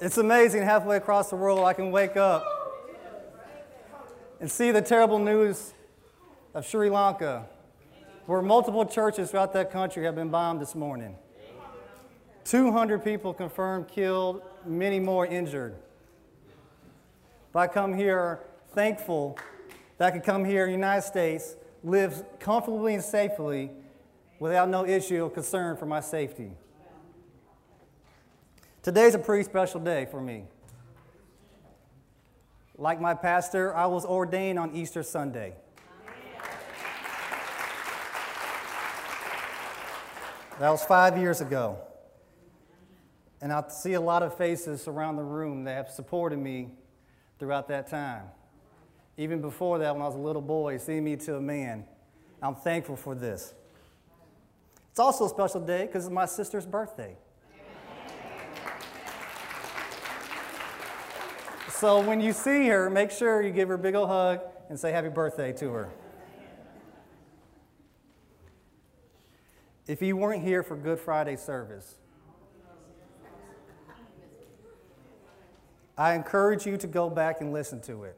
It's amazing halfway across the world I can wake up and see the terrible news of Sri Lanka, where multiple churches throughout that country have been bombed this morning. 200 people confirmed killed, many more injured. But I come here thankful that I can come here in the United States, live comfortably and safely without no issue or concern for my safety. Today's a pretty special day for me. Like my pastor, I was ordained on Easter Sunday. That was five years ago. And I see a lot of faces around the room that have supported me throughout that time. Even before that, when I was a little boy, seeing me to a man. I'm thankful for this. It's also a special day because it's my sister's birthday. So when you see her, make sure you give her a big old hug and say happy birthday to her. If you weren't here for Good Friday service, I encourage you to go back and listen to it.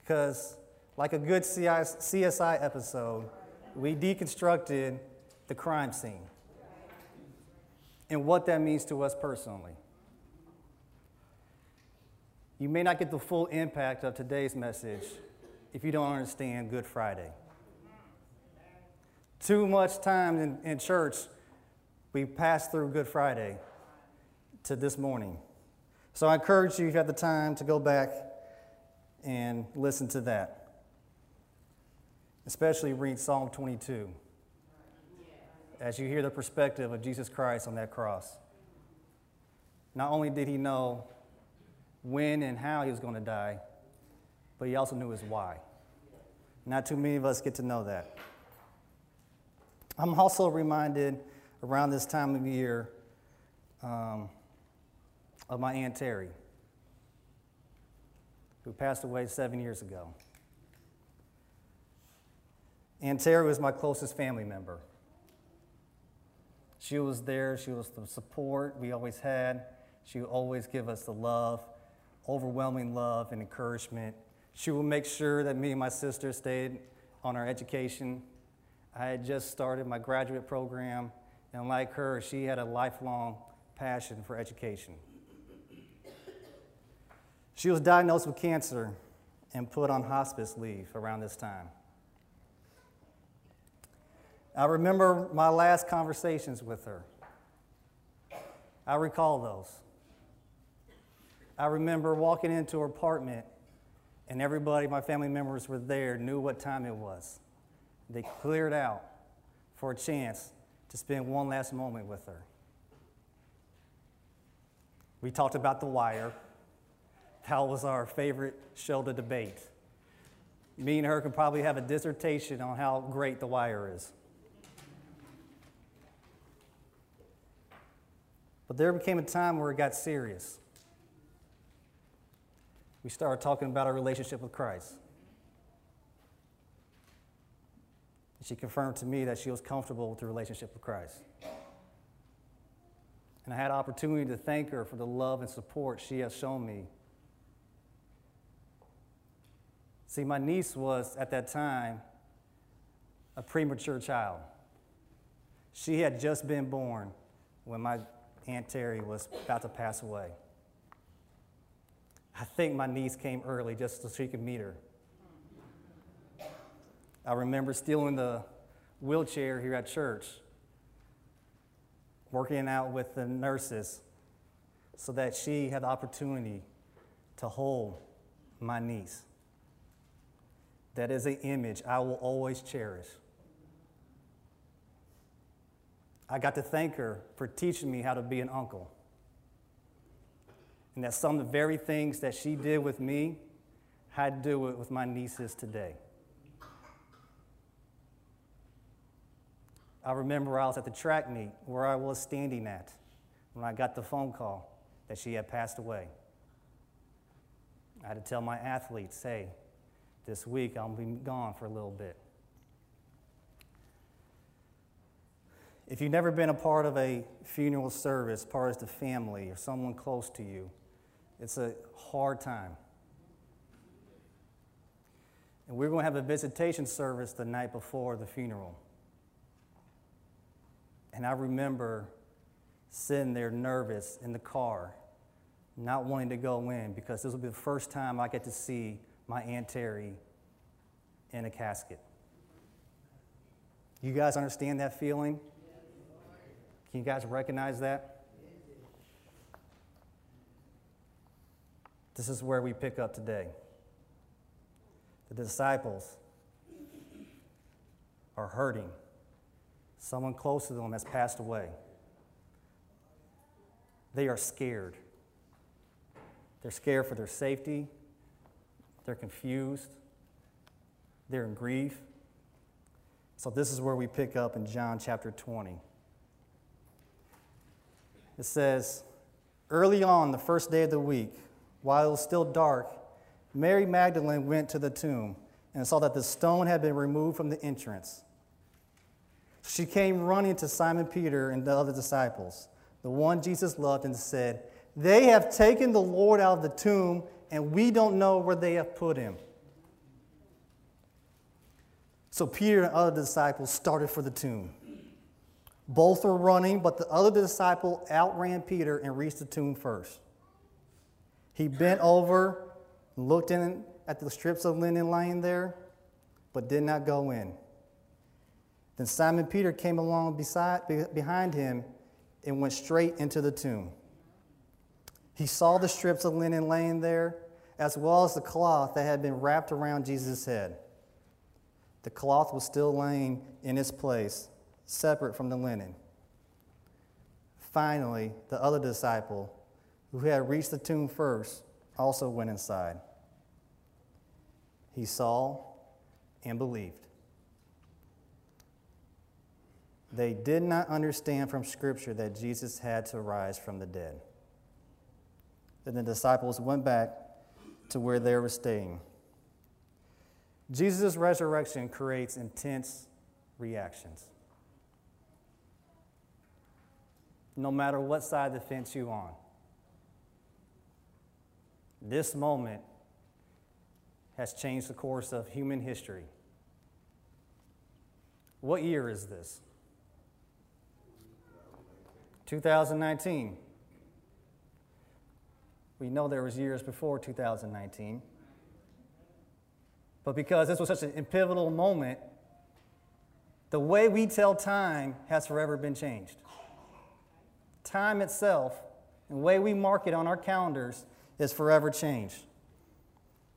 Because, like a good CSI episode, we deconstructed the crime scene and what that means to us personally. You may not get the full impact of today's message if you don't understand Good Friday. Too much time in, in church, we pass through Good Friday to this morning. So I encourage you, if you have the time, to go back and listen to that. Especially read Psalm 22 as you hear the perspective of Jesus Christ on that cross. Not only did he know when and how he was going to die, but he also knew his why. Not too many of us get to know that. I'm also reminded around this time of year um, of my Aunt Terry, who passed away seven years ago. Aunt Terry was my closest family member. She was there, she was the support we always had. She would always give us the love, overwhelming love and encouragement. She would make sure that me and my sister stayed on our education. I had just started my graduate program, and like her, she had a lifelong passion for education. She was diagnosed with cancer and put on hospice leave around this time. I remember my last conversations with her. I recall those. I remember walking into her apartment, and everybody, my family members were there, knew what time it was. They cleared out for a chance to spend one last moment with her. We talked about The Wire. That was our favorite show to debate. Me and her could probably have a dissertation on how great The Wire is. But there became a time where it got serious. We started talking about our relationship with Christ. she confirmed to me that she was comfortable with the relationship with Christ. And I had opportunity to thank her for the love and support she has shown me See, my niece was at that time a premature child. She had just been born when my Aunt Terry was about to pass away. I think my niece came early just so she could meet her. I remember stealing the wheelchair here at church, working out with the nurses so that she had the opportunity to hold my niece. That is an image I will always cherish. I got to thank her for teaching me how to be an uncle. And that some of the very things that she did with me, I do it with my nieces today. I remember I was at the track meet where I was standing at when I got the phone call that she had passed away. I had to tell my athletes, hey, this week. I'll be gone for a little bit. If you've never been a part of a funeral service, part of the family or someone close to you, it's a hard time. And we're going to have a visitation service the night before the funeral. And I remember sitting there nervous in the car, not wanting to go in because this will be the first time I get to see my Aunt Terry in a casket. You guys understand that feeling? Can you guys recognize that? This is where we pick up today. The disciples are hurting. Someone close to them has passed away. They are scared. They're scared for their safety. They're confused. They're in grief. So, this is where we pick up in John chapter 20. It says, Early on, the first day of the week, while it was still dark, Mary Magdalene went to the tomb and saw that the stone had been removed from the entrance. She came running to Simon Peter and the other disciples, the one Jesus loved, and said, They have taken the Lord out of the tomb, and we don't know where they have put him. So Peter and other disciples started for the tomb. Both were running, but the other disciple outran Peter and reached the tomb first. He bent over, looked in at the strips of linen lying there, but did not go in. Then Simon Peter came along beside, behind him and went straight into the tomb. He saw the strips of linen laying there, as well as the cloth that had been wrapped around Jesus' head. The cloth was still laying in its place, separate from the linen. Finally, the other disciple, who had reached the tomb first, also went inside. He saw and believed. They did not understand from Scripture that Jesus had to rise from the dead. Then the disciples went back to where they were staying. Jesus' resurrection creates intense reactions. No matter what side of the fence you're on, this moment has changed the course of human history. What year is this? 2019. We know there was years before 2019. But because this was such a pivotal moment, the way we tell time has forever been changed. Time itself, the way we mark it on our calendars, is forever changed.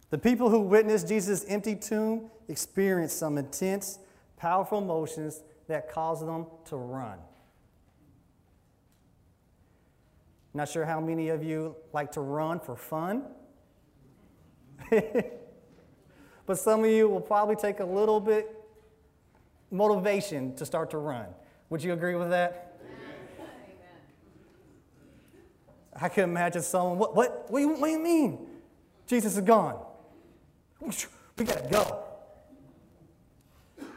The people who witnessed Jesus' empty tomb experienced some intense, powerful emotions that caused them to run. Not sure how many of you like to run for fun. but some of you will probably take a little bit motivation to start to run. Would you agree with that? Amen. I can imagine someone, what, what, what, do you, what do you mean? Jesus is gone. We got to go.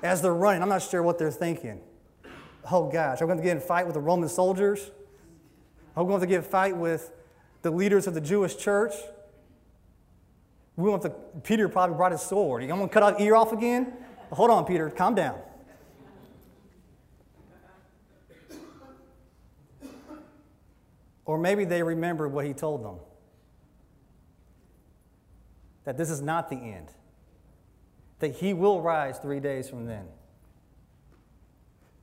As they're running, I'm not sure what they're thinking. Oh gosh, I'm to get in a fight with the Roman soldiers? We going to get a fight with the leaders of the Jewish church? We want to, Peter probably brought his sword. You to cut out ear off again? Hold on, Peter, calm down. Or maybe they remember what he told them that this is not the end, that he will rise three days from then.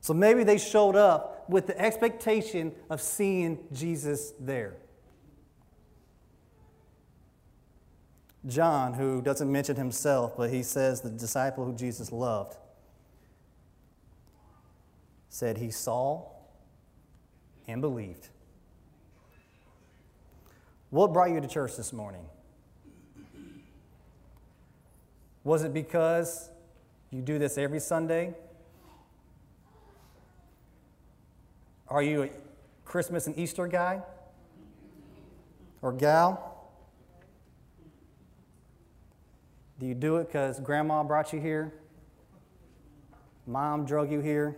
So maybe they showed up with the expectation of seeing Jesus there. John, who doesn't mention himself, but he says the disciple who Jesus loved, said he saw and believed. What brought you to church this morning? Was it because you do this every Sunday? Are you a Christmas and Easter guy or gal? Do you do it because grandma brought you here? Mom drug you here?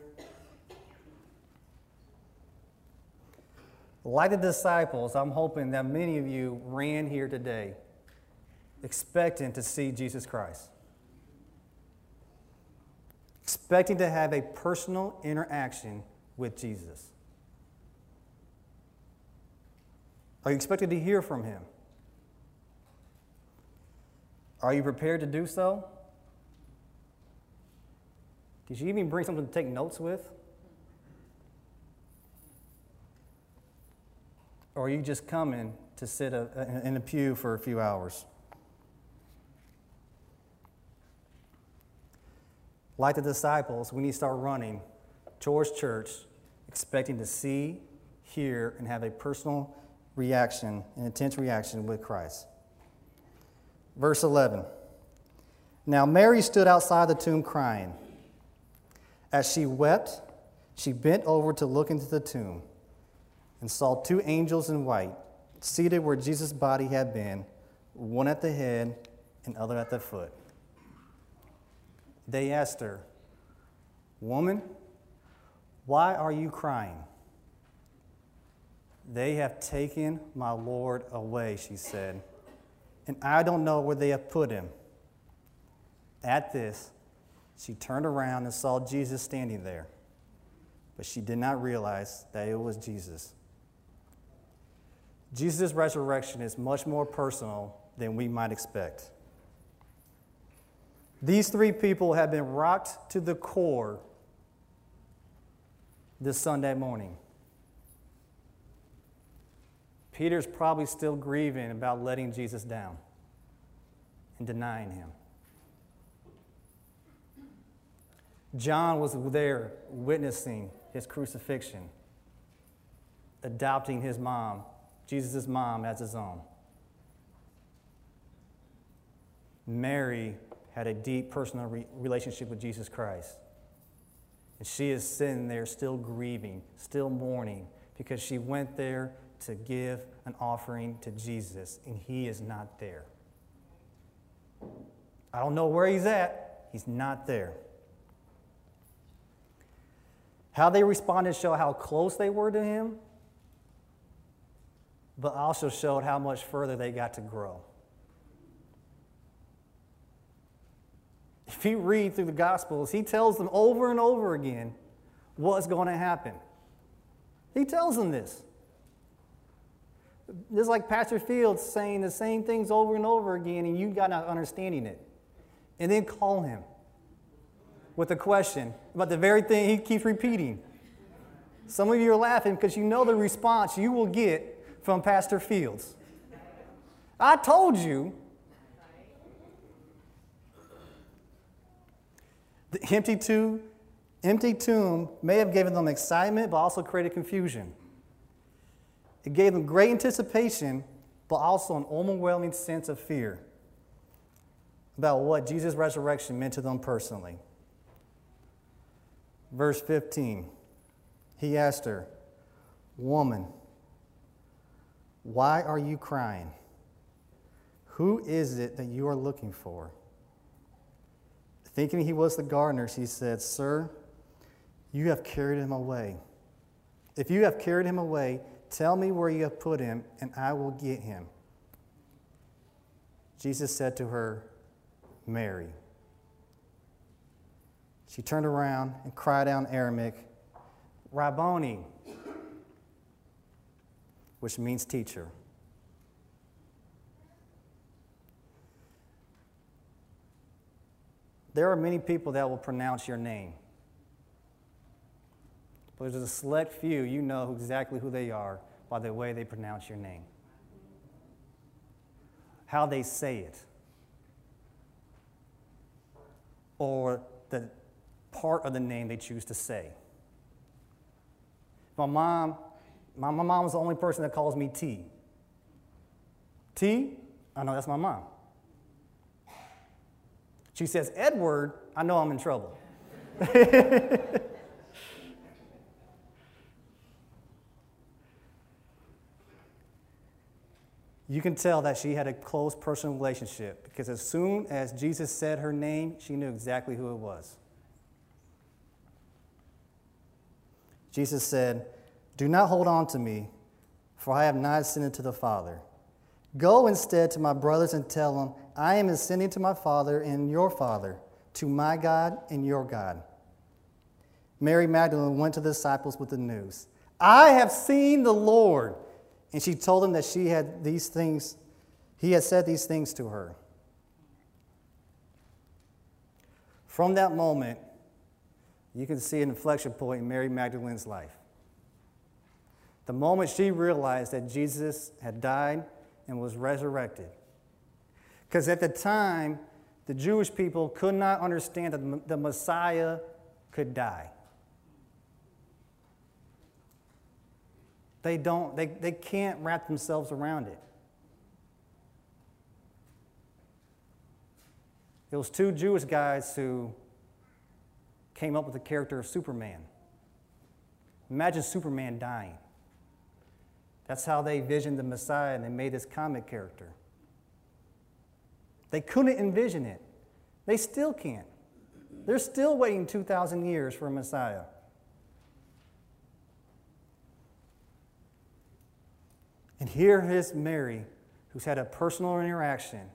Like the disciples, I'm hoping that many of you ran here today expecting to see Jesus Christ, expecting to have a personal interaction with Jesus. Are you expected to hear from him? Are you prepared to do so? Did you even bring something to take notes with? Or are you just coming to sit a, in a pew for a few hours? Like the disciples, we need to start running towards church, expecting to see, hear, and have a personal reaction, an intense reaction with Christ. Verse 11 Now Mary stood outside the tomb crying. As she wept, she bent over to look into the tomb and saw two angels in white seated where Jesus' body had been, one at the head and other at the foot. They asked her, Woman, why are you crying? They have taken my Lord away, she said, and I don't know where they have put him. At this, she turned around and saw Jesus standing there, but she did not realize that it was Jesus. Jesus' resurrection is much more personal than we might expect. These three people have been rocked to the core this Sunday morning. Peter's probably still grieving about letting Jesus down and denying him. John was there witnessing his crucifixion, adopting his mom, Jesus' mom, as his own. Mary had a deep personal re- relationship with Jesus Christ. And she is sitting there still grieving, still mourning, because she went there to give an offering to Jesus, and he is not there. I don't know where he's at, he's not there. How they responded showed how close they were to him, but also showed how much further they got to grow. If you read through the Gospels, he tells them over and over again what's going to happen. He tells them this. Just like Pastor Fields saying the same things over and over again, and you got not understanding it. And then call him with a question about the very thing he keeps repeating. Some of you are laughing because you know the response you will get from Pastor Fields. I told you. The empty tomb, empty tomb may have given them excitement, but also created confusion. It gave them great anticipation, but also an overwhelming sense of fear about what Jesus' resurrection meant to them personally. Verse 15, he asked her, Woman, why are you crying? Who is it that you are looking for? Thinking he was the gardener, she said, Sir, you have carried him away. If you have carried him away, tell me where you have put him, and I will get him. Jesus said to her, Mary. She turned around and cried out in Aramaic, Rabboni, which means teacher. There are many people that will pronounce your name. But there's a select few, you know exactly who they are by the way they pronounce your name, how they say it, or the part of the name they choose to say. My mom, my, my mom is the only person that calls me T. T, I know that's my mom. She says, Edward, I know I'm in trouble. you can tell that she had a close personal relationship because as soon as Jesus said her name, she knew exactly who it was. Jesus said, Do not hold on to me, for I have not ascended to the Father. Go instead to my brothers and tell them, I am ascending to my Father and your Father, to my God and your God. Mary Magdalene went to the disciples with the news I have seen the Lord. And she told them that she had these things, he had said these things to her. From that moment, you can see an inflection point in Mary Magdalene's life. The moment she realized that Jesus had died and was resurrected. Because at the time, the Jewish people could not understand that the Messiah could die. They don't, they, they can't wrap themselves around it. It was two Jewish guys who came up with the character of Superman. Imagine Superman dying. That's how they visioned the Messiah and they made this comic character. They couldn't envision it. They still can't. They're still waiting 2,000 years for a Messiah. And here is Mary, who's had a personal interaction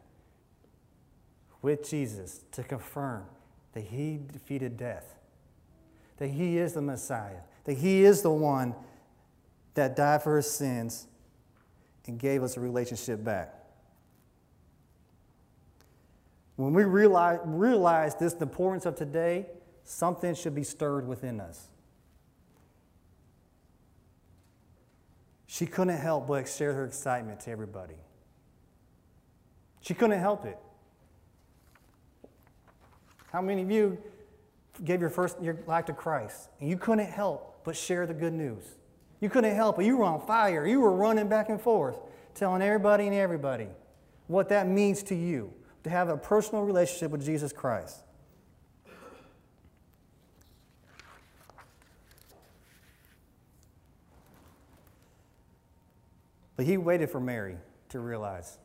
with Jesus to confirm that he defeated death, that he is the Messiah, that he is the one that died for his sins and gave us a relationship back. When we realize, realize this, the importance of today, something should be stirred within us. She couldn't help but share her excitement to everybody. She couldn't help it. How many of you gave your first your life to Christ and you couldn't help but share the good news? You couldn't help it. You were on fire. You were running back and forth, telling everybody and everybody what that means to you to have a personal relationship with Jesus Christ. But he waited for Mary to realize.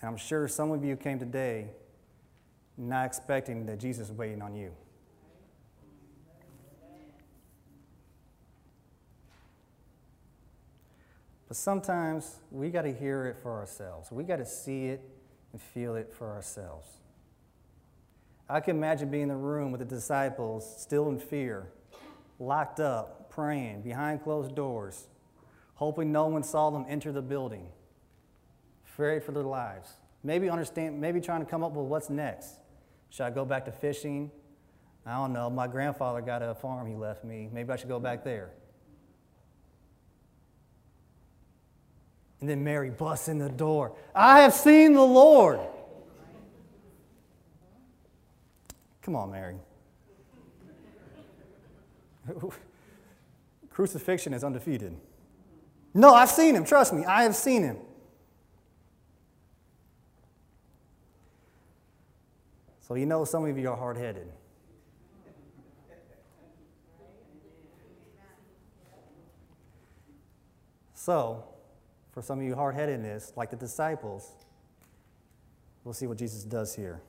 And I'm sure some of you came today not expecting that Jesus is waiting on you. But sometimes we got to hear it for ourselves. We got to see it and feel it for ourselves. I can imagine being in the room with the disciples, still in fear, locked up, praying, behind closed doors, hoping no one saw them enter the building, afraid for their lives. Maybe understand, maybe trying to come up with what's next. Should I go back to fishing? I don't know. My grandfather got a farm he left me. Maybe I should go back there. And then Mary busts in the door. I have seen the Lord. Come on, Mary. Crucifixion is undefeated. No, I've seen him. Trust me, I have seen him. So, you know, some of you are hard headed. So, for some of you hard headedness, like the disciples, we'll see what Jesus does here.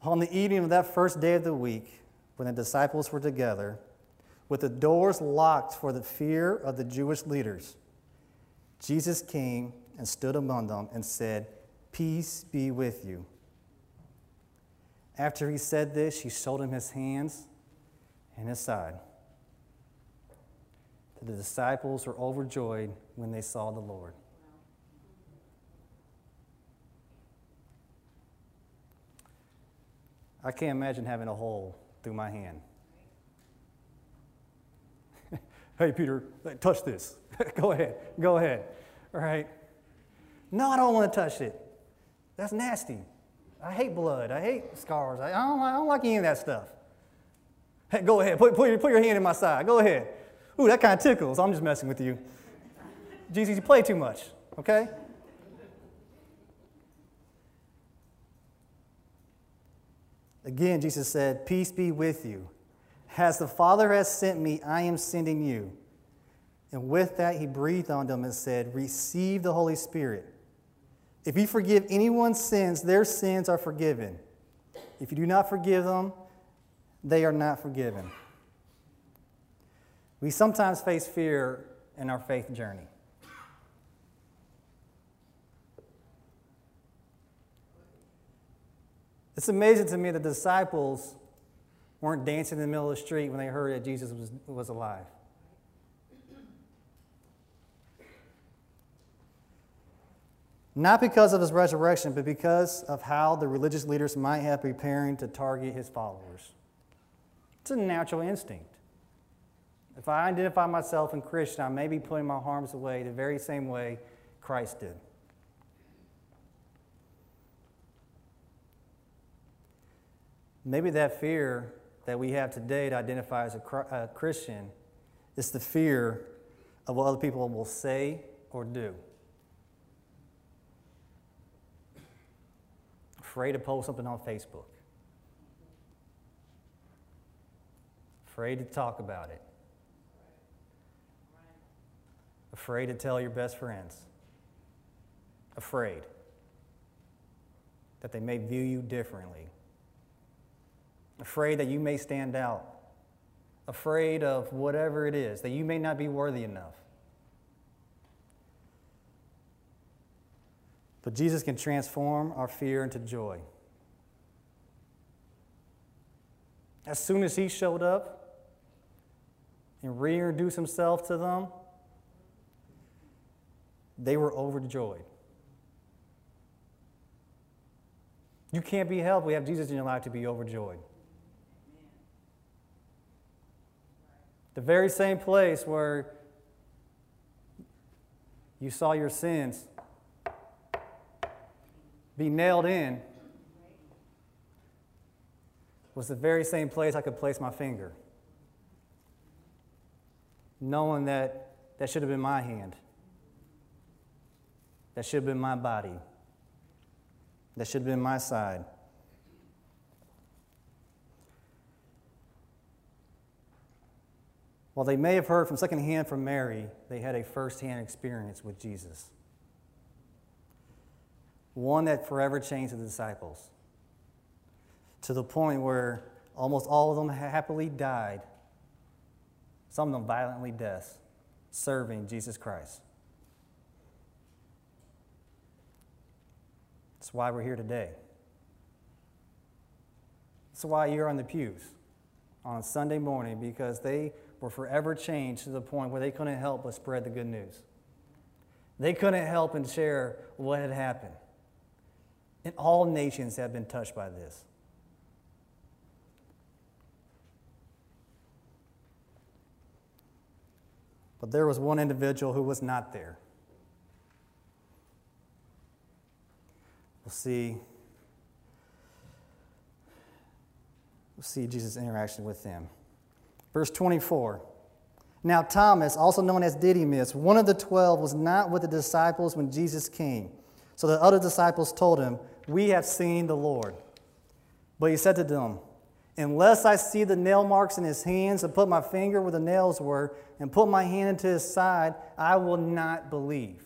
On the evening of that first day of the week, when the disciples were together, with the doors locked for the fear of the Jewish leaders, Jesus came and stood among them and said, Peace be with you. After he said this, he showed him his hands and his side. The disciples were overjoyed when they saw the Lord. I can't imagine having a hole through my hand. hey, Peter, touch this. go ahead. Go ahead. All right. No, I don't want to touch it. That's nasty. I hate blood. I hate scars. I don't, I don't like any of that stuff. Hey, go ahead. Put, put, put your hand in my side. Go ahead. Ooh, that kind of tickles. I'm just messing with you. Jesus, you play too much, okay? Again, Jesus said, Peace be with you. As the Father has sent me, I am sending you. And with that, he breathed on them and said, Receive the Holy Spirit. If you forgive anyone's sins, their sins are forgiven. If you do not forgive them, they are not forgiven. We sometimes face fear in our faith journey. It's amazing to me that the disciples weren't dancing in the middle of the street when they heard that Jesus was, was alive. Not because of his resurrection, but because of how the religious leaders might have preparing to target his followers. It's a natural instinct. If I identify myself in Christian, I may be putting my harms away the very same way Christ did. Maybe that fear that we have today to identify as a, Christian is the fear of what other people will say or do. Afraid to post something on Facebook. Afraid to talk about it. Afraid to tell your best friends. Afraid that they may view you differently. Afraid that you may stand out. Afraid of whatever it is, that you may not be worthy enough. But Jesus can transform our fear into joy. As soon as he showed up and reintroduced himself to them, they were overjoyed. You can't be helped. We have Jesus in your life to be overjoyed. The very same place where you saw your sins be nailed in was the very same place I could place my finger, knowing that that should have been my hand, that should have been my body, that should have been my side. While they may have heard from secondhand from Mary, they had a firsthand experience with Jesus one that forever changed the disciples to the point where almost all of them happily died, some of them violently deaths, serving Jesus Christ. That's why we're here today. That's why you're on the pews on Sunday morning because they were forever changed to the point where they couldn't help but spread the good news. They couldn't help and share what had happened. And all nations have been touched by this. But there was one individual who was not there. We'll see. We'll see Jesus' interaction with them. Verse 24. Now, Thomas, also known as Didymus, one of the twelve, was not with the disciples when Jesus came. So the other disciples told him, we have seen the Lord. But he said to them, Unless I see the nail marks in his hands and put my finger where the nails were and put my hand into his side, I will not believe.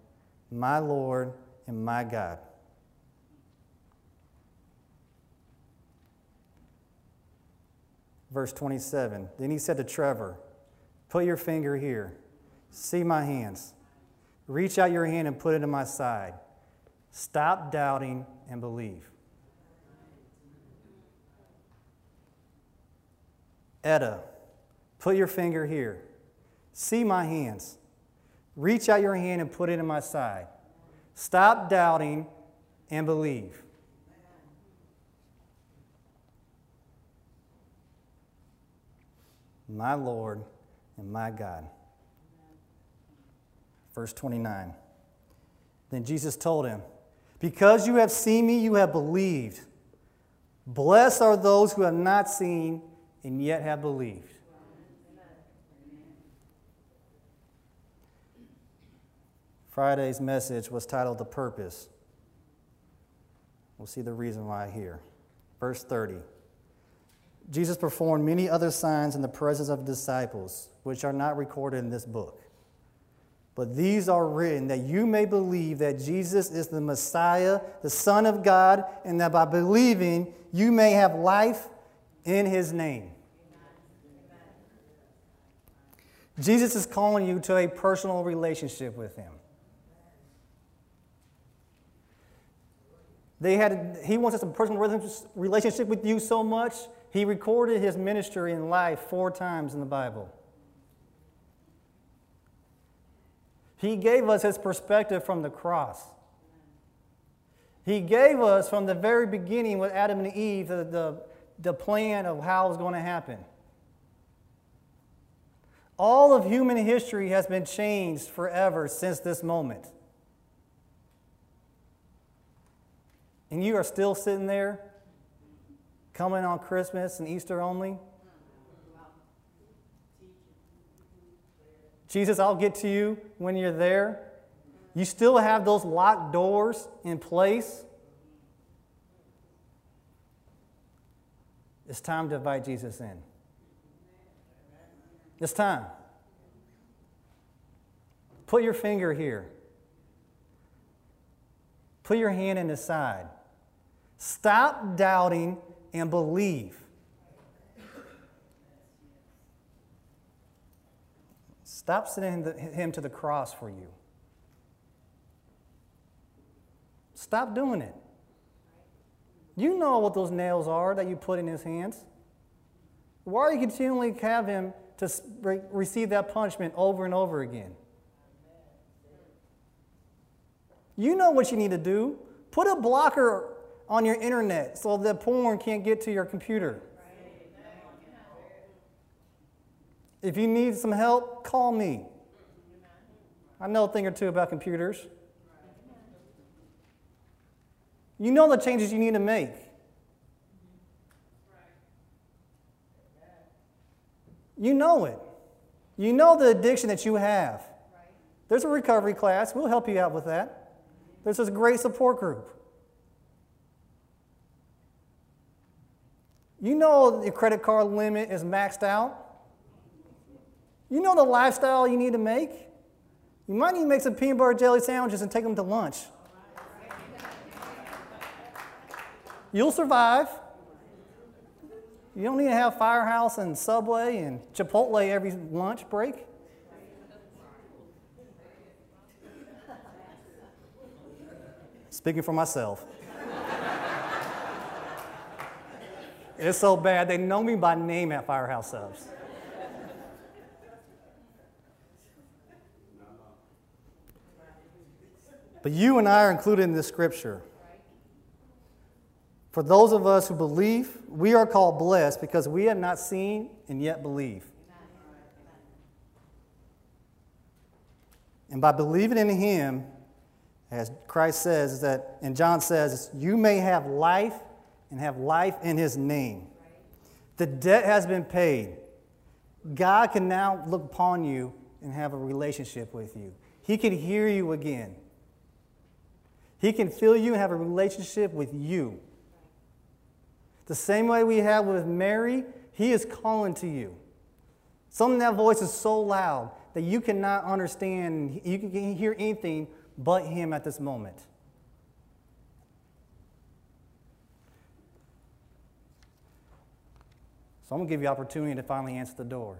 My Lord and my God. Verse 27 Then he said to Trevor, Put your finger here. See my hands. Reach out your hand and put it in my side. Stop doubting and believe. Etta, put your finger here. See my hands. Reach out your hand and put it in my side. Stop doubting and believe. My Lord and my God. Verse 29. Then Jesus told him, Because you have seen me, you have believed. Blessed are those who have not seen and yet have believed. Friday's message was titled The Purpose. We'll see the reason why here. Verse 30. Jesus performed many other signs in the presence of disciples, which are not recorded in this book. But these are written that you may believe that Jesus is the Messiah, the Son of God, and that by believing you may have life in his name. Jesus is calling you to a personal relationship with him. They had, he wants us a personal relationship with you so much, he recorded his ministry and life four times in the Bible. He gave us his perspective from the cross. He gave us from the very beginning with Adam and Eve the, the, the plan of how it was going to happen. All of human history has been changed forever since this moment. And you are still sitting there, coming on Christmas and Easter only? Jesus, I'll get to you when you're there. You still have those locked doors in place. It's time to invite Jesus in. It's time. Put your finger here. Put your hand in the side. Stop doubting and believe. Stop sending him to the cross for you. Stop doing it. You know what those nails are that you put in his hands. Why are you continually have him to receive that punishment over and over again? You know what you need to do. Put a blocker on your internet so that porn can't get to your computer. If you need some help, call me. I know a thing or two about computers. You know the changes you need to make. You know it. You know the addiction that you have. There's a recovery class. We'll help you out with that. There's this great support group. You know your credit card limit is maxed out. You know the lifestyle you need to make. You might need to make some peanut butter jelly sandwiches and take them to lunch. You'll survive. You don't need to have Firehouse and Subway and Chipotle every lunch break. Speaking for myself. It's so bad, they know me by name at Firehouse Subs. But you and I are included in this scripture. For those of us who believe, we are called blessed because we have not seen and yet believe. And by believing in Him, as Christ says, that, and John says, you may have life and have life in his name. The debt has been paid. God can now look upon you and have a relationship with you. He can hear you again. He can feel you and have a relationship with you. The same way we have with Mary, He is calling to you. Some that voice is so loud that you cannot understand, you can hear anything but Him at this moment. So I'm going to give you opportunity to finally answer the door.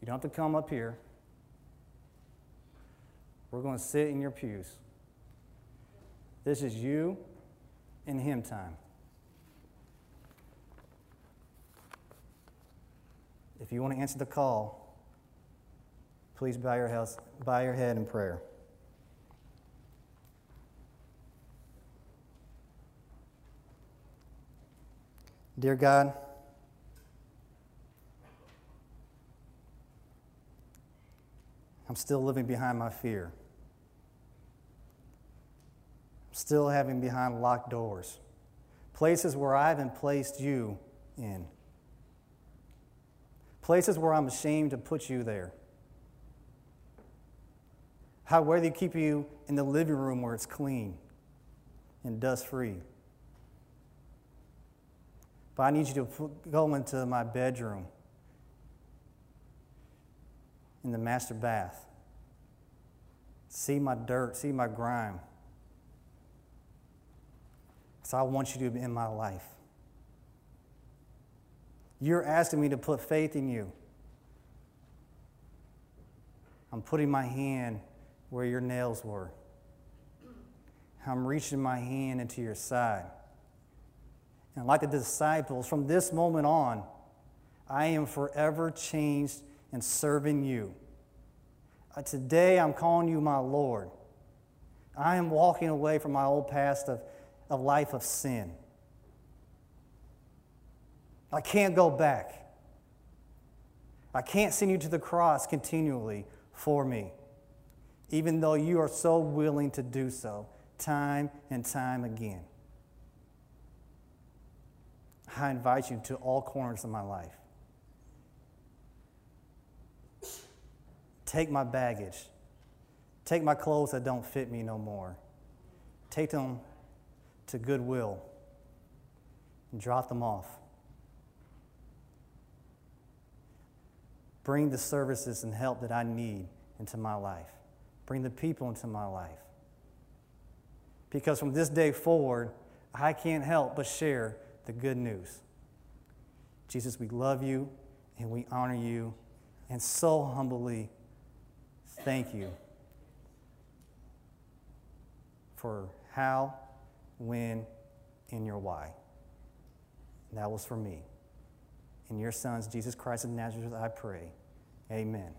You don't have to come up here. We're going to sit in your pews. This is you and him time. If you want to answer the call, please bow your, house, bow your head in prayer. Dear God, I'm still living behind my fear. I'm still having behind locked doors. places where I haven't placed you in, places where I'm ashamed to put you there. How whether you keep you in the living room where it's clean and dust free. But I need you to go into my bedroom, in the master bath, see my dirt, see my grime. So I want you to be in my life. You're asking me to put faith in you. I'm putting my hand where your nails were. I'm reaching my hand into your side. And like the disciples, from this moment on, I am forever changed in serving you. Uh, today, I'm calling you my Lord. I am walking away from my old past of, a life of sin. I can't go back. I can't send you to the cross continually for me even though you are so willing to do so time and time again. I invite you to all corners of my life. Take my baggage. Take my clothes that don't fit me no more. Take them to Goodwill and drop them off. Bring the services and help that I need into my life. Bring the people into my life. Because from this day forward, I can't help but share the good news. Jesus, we love you and we honor you and so humbly thank you for how, when, and your why. And that was for me. In your Son's Jesus Christ of Nazareth, I pray. Amen.